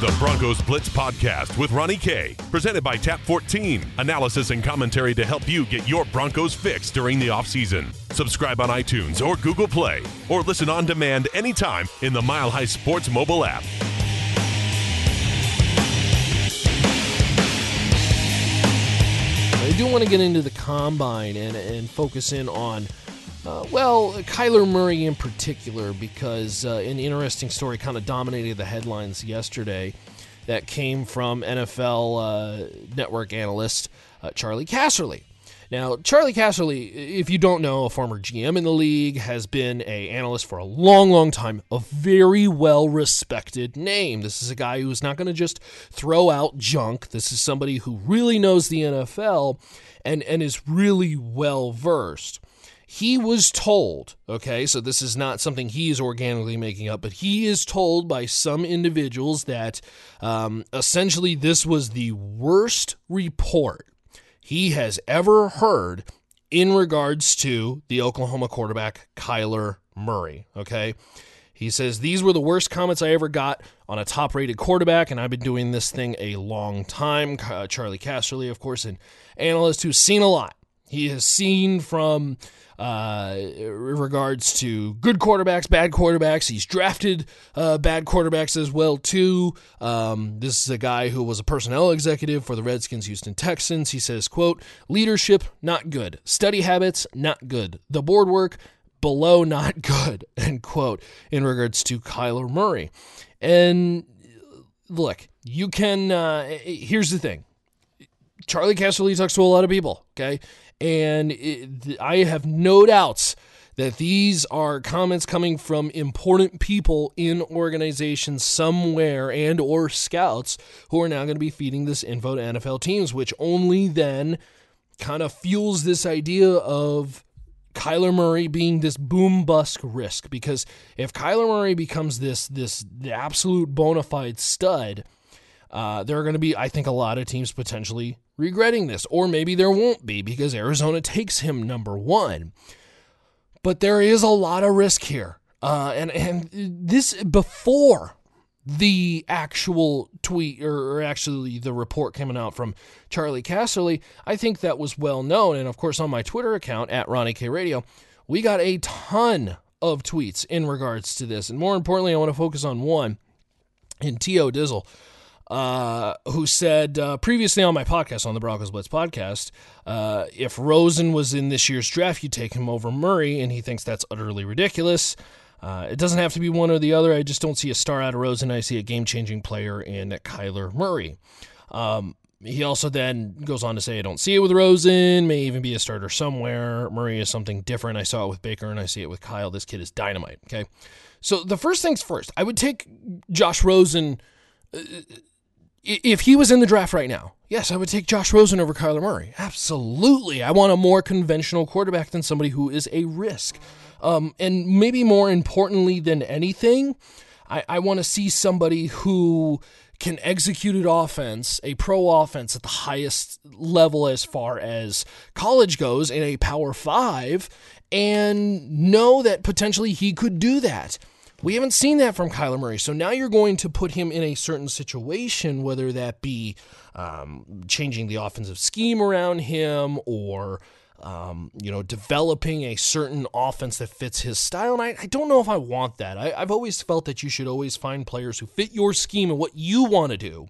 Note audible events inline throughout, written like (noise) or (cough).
The Broncos Blitz Podcast with Ronnie K, presented by Tap 14. Analysis and commentary to help you get your Broncos fixed during the offseason. Subscribe on iTunes or Google Play, or listen on demand anytime in the Mile High Sports mobile app. I do want to get into the combine and, and focus in on, uh, well, Kyler Murray in particular, because uh, an interesting story kind of dominated the headlines yesterday that came from NFL uh, network analyst uh, Charley Casserly. Now, Charley Casserly, if you don't know, a former GM in the league, has been a analyst for a long, long time, a very well respected name. This is a guy who's not going to just throw out junk. This is somebody who really knows the NFL and, and is really well versed. He was told, okay, so this is not something he is organically making up, but he is told by some individuals that um, essentially this was the worst report he has ever heard in regards to the Oklahoma quarterback, Kyler Murray. Okay. He says, These were the worst comments I ever got on a top rated quarterback, and I've been doing this thing a long time. Uh, Charley Casserly, of course, an analyst who's seen a lot. He has seen from uh, regards to good quarterbacks, bad quarterbacks. He's drafted uh, bad quarterbacks as well too. Um, this is a guy who was a personnel executive for the Redskins, Houston Texans. He says, "quote Leadership not good, study habits not good, the board work below not (laughs) good." End quote. In regards to Kyler Murray, and look, you can. Uh, here's the thing. Charley Casserly talks to a lot of people, okay? And it, I have no doubts that these are comments coming from important people in organizations somewhere and or scouts who are now going to be feeding this info to NFL teams, which only then kind of fuels this idea of Kyler Murray being this boom bust risk. Because if Kyler Murray becomes this this absolute bona fide stud, uh, there are going to be, I think, a lot of teams potentially regretting this, or maybe there won't be because Arizona takes him number one. But there is a lot of risk here, uh, and and this before the actual tweet or, actually the report coming out from Charley Casserly, I think that was well known. And of course, on my Twitter account at Ronnie K Radio, we got a ton of tweets in regards to this. And more importantly, I want to focus on one in T.O. Dizzle uh, who said uh, previously on my podcast, on the Broncos Blitz podcast, uh, if Rosen was in this year's draft, you'd take him over Murray, and he thinks that's utterly ridiculous. Uh, it doesn't have to be one or the other. I just don't see a star out of Rosen. I see a game changing player in Kyler Murray. Um, he also then goes on to say, I don't see it with Rosen, may even be a starter somewhere. Murray is something different. I saw it with Baker and I see it with Kyle. This kid is dynamite. Okay. So the first things first, I would take Josh Rosen uh, if he was in the draft right now, yes, I would take Josh Rosen over Kyler Murray. Absolutely. I want a more conventional quarterback than somebody who is a risk. Um, and maybe more importantly than anything, I, I want to see somebody who can execute an offense, a pro offense at the highest level as far as college goes in a power five, and know that potentially he could do that. We haven't seen that from Kyler Murray. So now you're going to put him in a certain situation, whether that be um, changing the offensive scheme around him or. Um, you know, developing a certain offense that fits his style. And I, I don't know if I want that. I, I've always felt that you should always find players who fit your scheme and what you want to do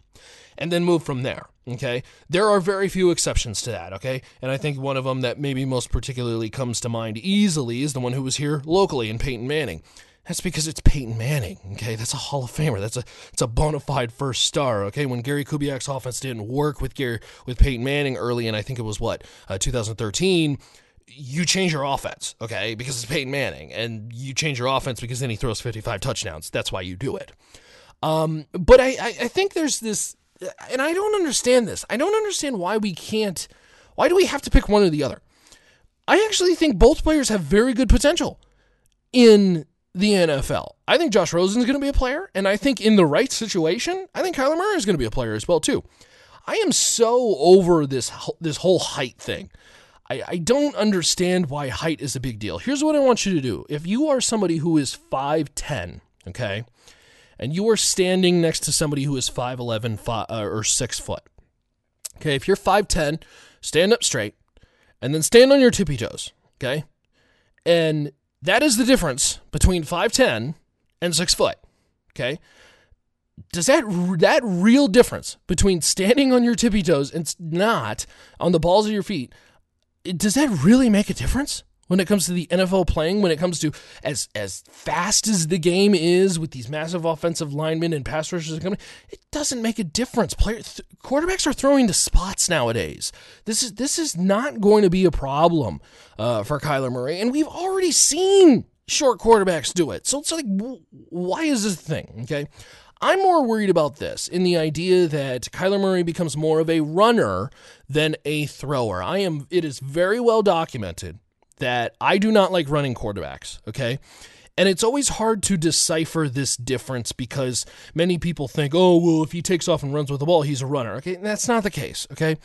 and then move from there. Okay. There are very few exceptions to that. Okay. And I think one of them that maybe most particularly comes to mind easily is the one who was here locally in Peyton Manning. That's because it's Peyton Manning. Okay, that's a Hall of Famer. That's a it's a bona fide first star. Okay, when Gary Kubiak's offense didn't work with Gary with Peyton Manning early, and I think it was what uh, 2013 you change your offense, okay, because it's Peyton Manning, and you change your offense because then he throws 55 touchdowns. That's why you do it. Um, but I, I, I think there's this, and I don't understand this. I don't understand why we can't, why do we have to pick one or the other? I actually think both players have very good potential in the NFL. I think Josh Rosen is going to be a player, and I think in the right situation, I think Kyler Murray is going to be a player as well too. I am so over this this whole height thing. I, I don't understand why height is a big deal. Here's what I want you to do. If you are somebody who is 5'10, okay, and you are standing next to somebody who is 5'11 five, uh, or 6 foot. Okay, if you're 5'10, stand up straight and then stand on your tippy toes. Okay, and that is the difference between 5'10 and 6 foot. Okay, does that that real difference between standing on your tippy toes and not on the balls of your feet does that really make a difference when it comes to the NFL playing when it comes to as as fast as the game is with these massive offensive linemen and pass rushers coming it doesn't make a difference. Th- quarterbacks are throwing to spots nowadays. This is this is not going to be a problem uh, for Kyler Murray and we've already seen short quarterbacks do it. So it's like why is this a thing okay? I'm more worried about this in the idea that Kyler Murray becomes more of a runner than a thrower. I am it is very well documented that I do not like running quarterbacks, okay? And it's always hard to decipher this difference because many people think, oh, well, if he takes off and runs with the ball, he's a runner. Okay, that's not the case. Okay,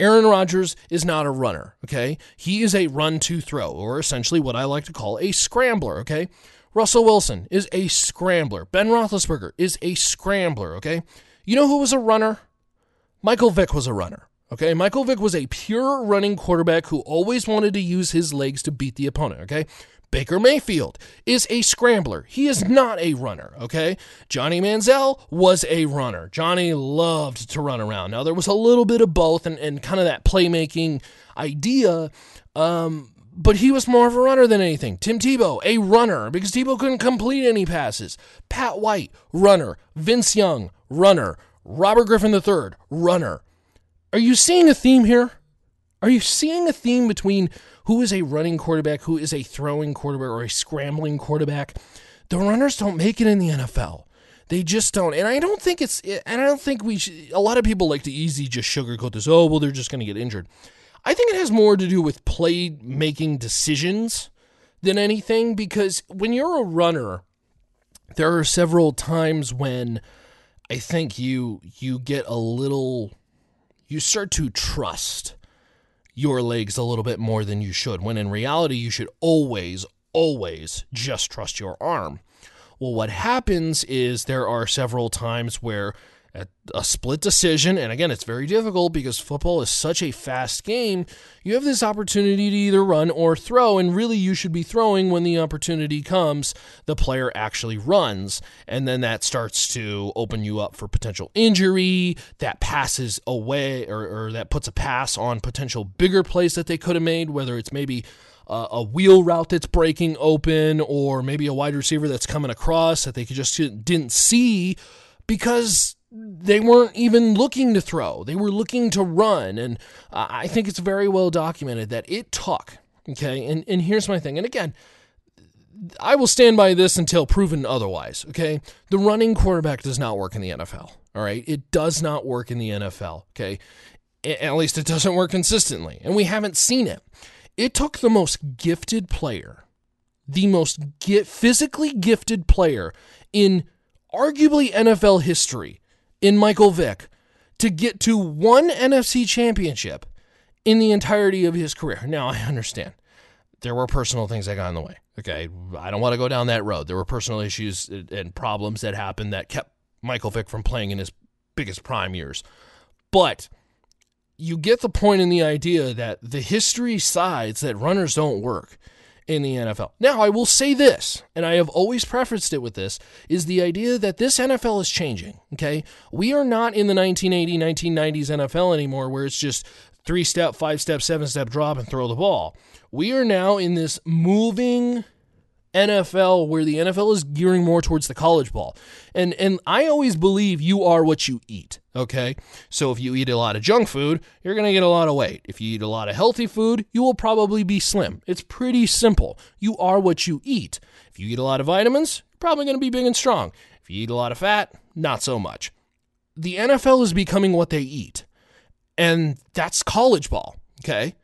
Aaron Rodgers is not a runner. Okay, he is a run to throw, or essentially what I like to call a scrambler. Okay, Russell Wilson is a scrambler. Ben Roethlisberger is a scrambler, okay? You know who was a runner? Michael Vick was a runner, okay? Michael Vick was a pure running quarterback who always wanted to use his legs to beat the opponent, okay? Baker Mayfield is a scrambler. He is not a runner, okay? Johnny Manziel was a runner. Johnny loved to run around. Now, there was a little bit of both and, and kind of that playmaking idea. Um, but he was more of a runner than anything. Tim Tebow, a runner, because Tebow couldn't complete any passes. Pat White, runner. Vince Young, runner. Robert Griffin III, runner. Are you seeing a theme here? Are you seeing a theme between who is a running quarterback, who is a throwing quarterback, or a scrambling quarterback? The runners don't make it in the NFL. They just don't. And I don't think it's, and I don't think we should, a lot of people like to easy just sugarcoat this. Oh, well, they're just going to get injured. I think it has more to do with play making decisions than anything because when you're a runner, there are several times when I think you you get a little you start to trust your legs a little bit more than you should when in reality you should always always just trust your arm. Well, what happens is there are several times where a split decision. And again, it's very difficult because football is such a fast game. You have this opportunity to either run or throw, and really you should be throwing when the opportunity comes. The player actually runs, and then that starts to open you up for potential injury. That passes away, or, or that puts a pass on potential bigger plays that they could have made, whether it's maybe a wheel route that's breaking open, or maybe a wide receiver that's coming across that they could just didn't see because they weren't even looking to throw. They were looking to run. And I think it's very well documented that it took. Okay. And, and here's my thing. And again, I will stand by this until proven otherwise. Okay. The running quarterback does not work in the NFL. All right. It does not work in the NFL. Okay. At least it doesn't work consistently. And we haven't seen it. It took the most gifted player, the most physically gifted player in arguably NFL history in Michael Vick to get to one NFC championship in the entirety of his career. Now, I understand there were personal things that got in the way. Okay. I don't want to go down that road. There were personal issues and problems that happened that kept Michael Vick from playing in his biggest prime years. But you get the point in the idea that the history sides that runners don't work in the NFL. Now, I will say this, and I have always prefaced it with this, is the idea that this NFL is changing, okay? We are not in the 1980, 1990s NFL anymore where it's just three step, five step, seven step drop and throw the ball. We are now in this moving NFL where the NFL is gearing more towards the college ball. And and I always believe you are what you eat, okay? So if you eat a lot of junk food, you're going to get a lot of weight. If you eat a lot of healthy food, you will probably be slim. It's pretty simple. You are what you eat. If you eat a lot of vitamins, you're probably going to be big and strong. If you eat a lot of fat, not so much. The NFL is becoming what they eat. And that's college ball, okay?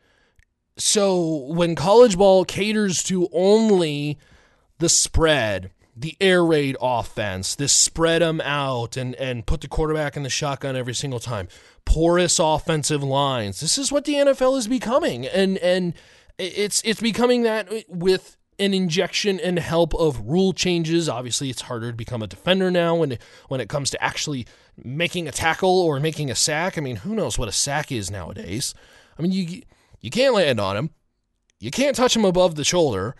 So when college ball caters to only the spread, the air raid offense, this spread them out and, and put the quarterback in the shotgun every single time, porous offensive lines. This is what the NFL is becoming. And, and it's, it's becoming that with an injection and help of rule changes. Obviously, it's harder to become a defender now when when it comes to actually making a tackle or making a sack. I mean, who knows what a sack is nowadays? I mean, you you can't land on him, you can't touch him above the shoulder,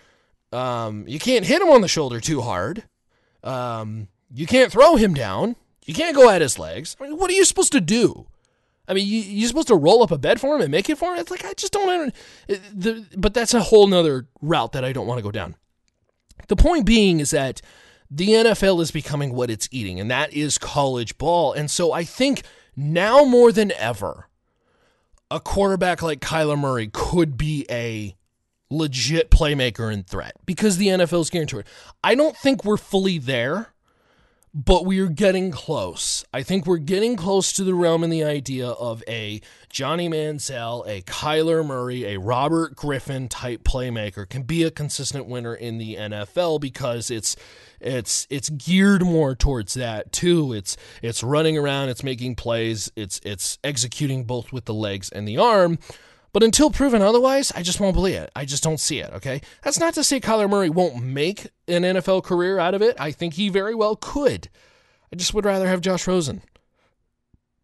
um, you can't hit him on the shoulder too hard, um, you can't throw him down, you can't go at his legs. I mean, what are you supposed to do? I mean, you, you're supposed to roll up a bed for him and make it for him. It's like I just don't. The, but that's a whole nother route that I don't want to go down. The point being is that the NFL is becoming what it's eating, and that is college ball. And so I think now more than ever, a quarterback like Kyler Murray could be a legit playmaker and threat because the NFL is gearing to it. I don't think we're fully there but we're getting close. I think we're getting close to the realm and the idea of a Johnny Manziel, a Kyler Murray, a Robert Griffin type playmaker can be a consistent winner in the NFL because it's it's it's geared more towards that too. It's it's running around, it's making plays, it's it's executing both with the legs and the arm. But until proven otherwise, I just won't believe it. I just don't see it, okay? That's not to say Kyler Murray won't make an NFL career out of it. I think he very well could. I just would rather have Josh Rosen,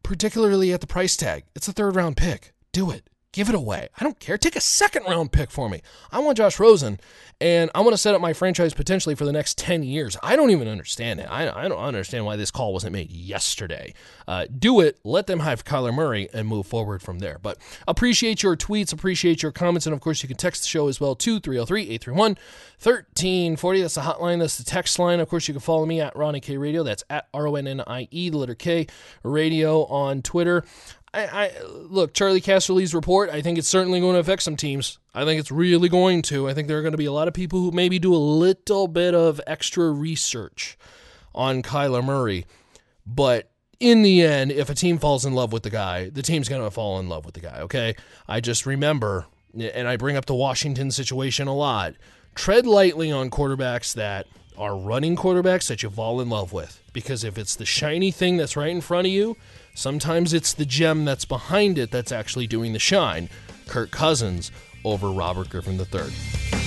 particularly at the price tag. It's a third round pick. Do it. Give it away. I don't care. Take a second round pick for me. I want Josh Rosen, and I want to set up my franchise potentially for the next 10 years. I don't even understand it. I, I don't understand why this call wasn't made yesterday. Uh, do it. Let them have Kyler Murray and move forward from there. But appreciate your tweets, appreciate your comments, and of course, you can text the show as well, 303 831 1340. That's the hotline, that's the text line. Of course, you can follow me at Ronnie K Radio. That's at R O N N I E, the letter K, radio on Twitter. I, I look Charley Casserly's report. I think it's certainly going to affect some teams. I think it's really going to. I think there are going to be a lot of people who maybe do a little bit of extra research on Kyler Murray, but in the end, if a team falls in love with the guy, the team's going to fall in love with the guy. Okay, I just remember, and I bring up the Washington situation a lot. Tread lightly on quarterbacks that are running quarterbacks that you fall in love with, because if it's the shiny thing that's right in front of you Sometimes it's the gem that's behind it that's actually doing the shine. Kirk Cousins over Robert Griffin III.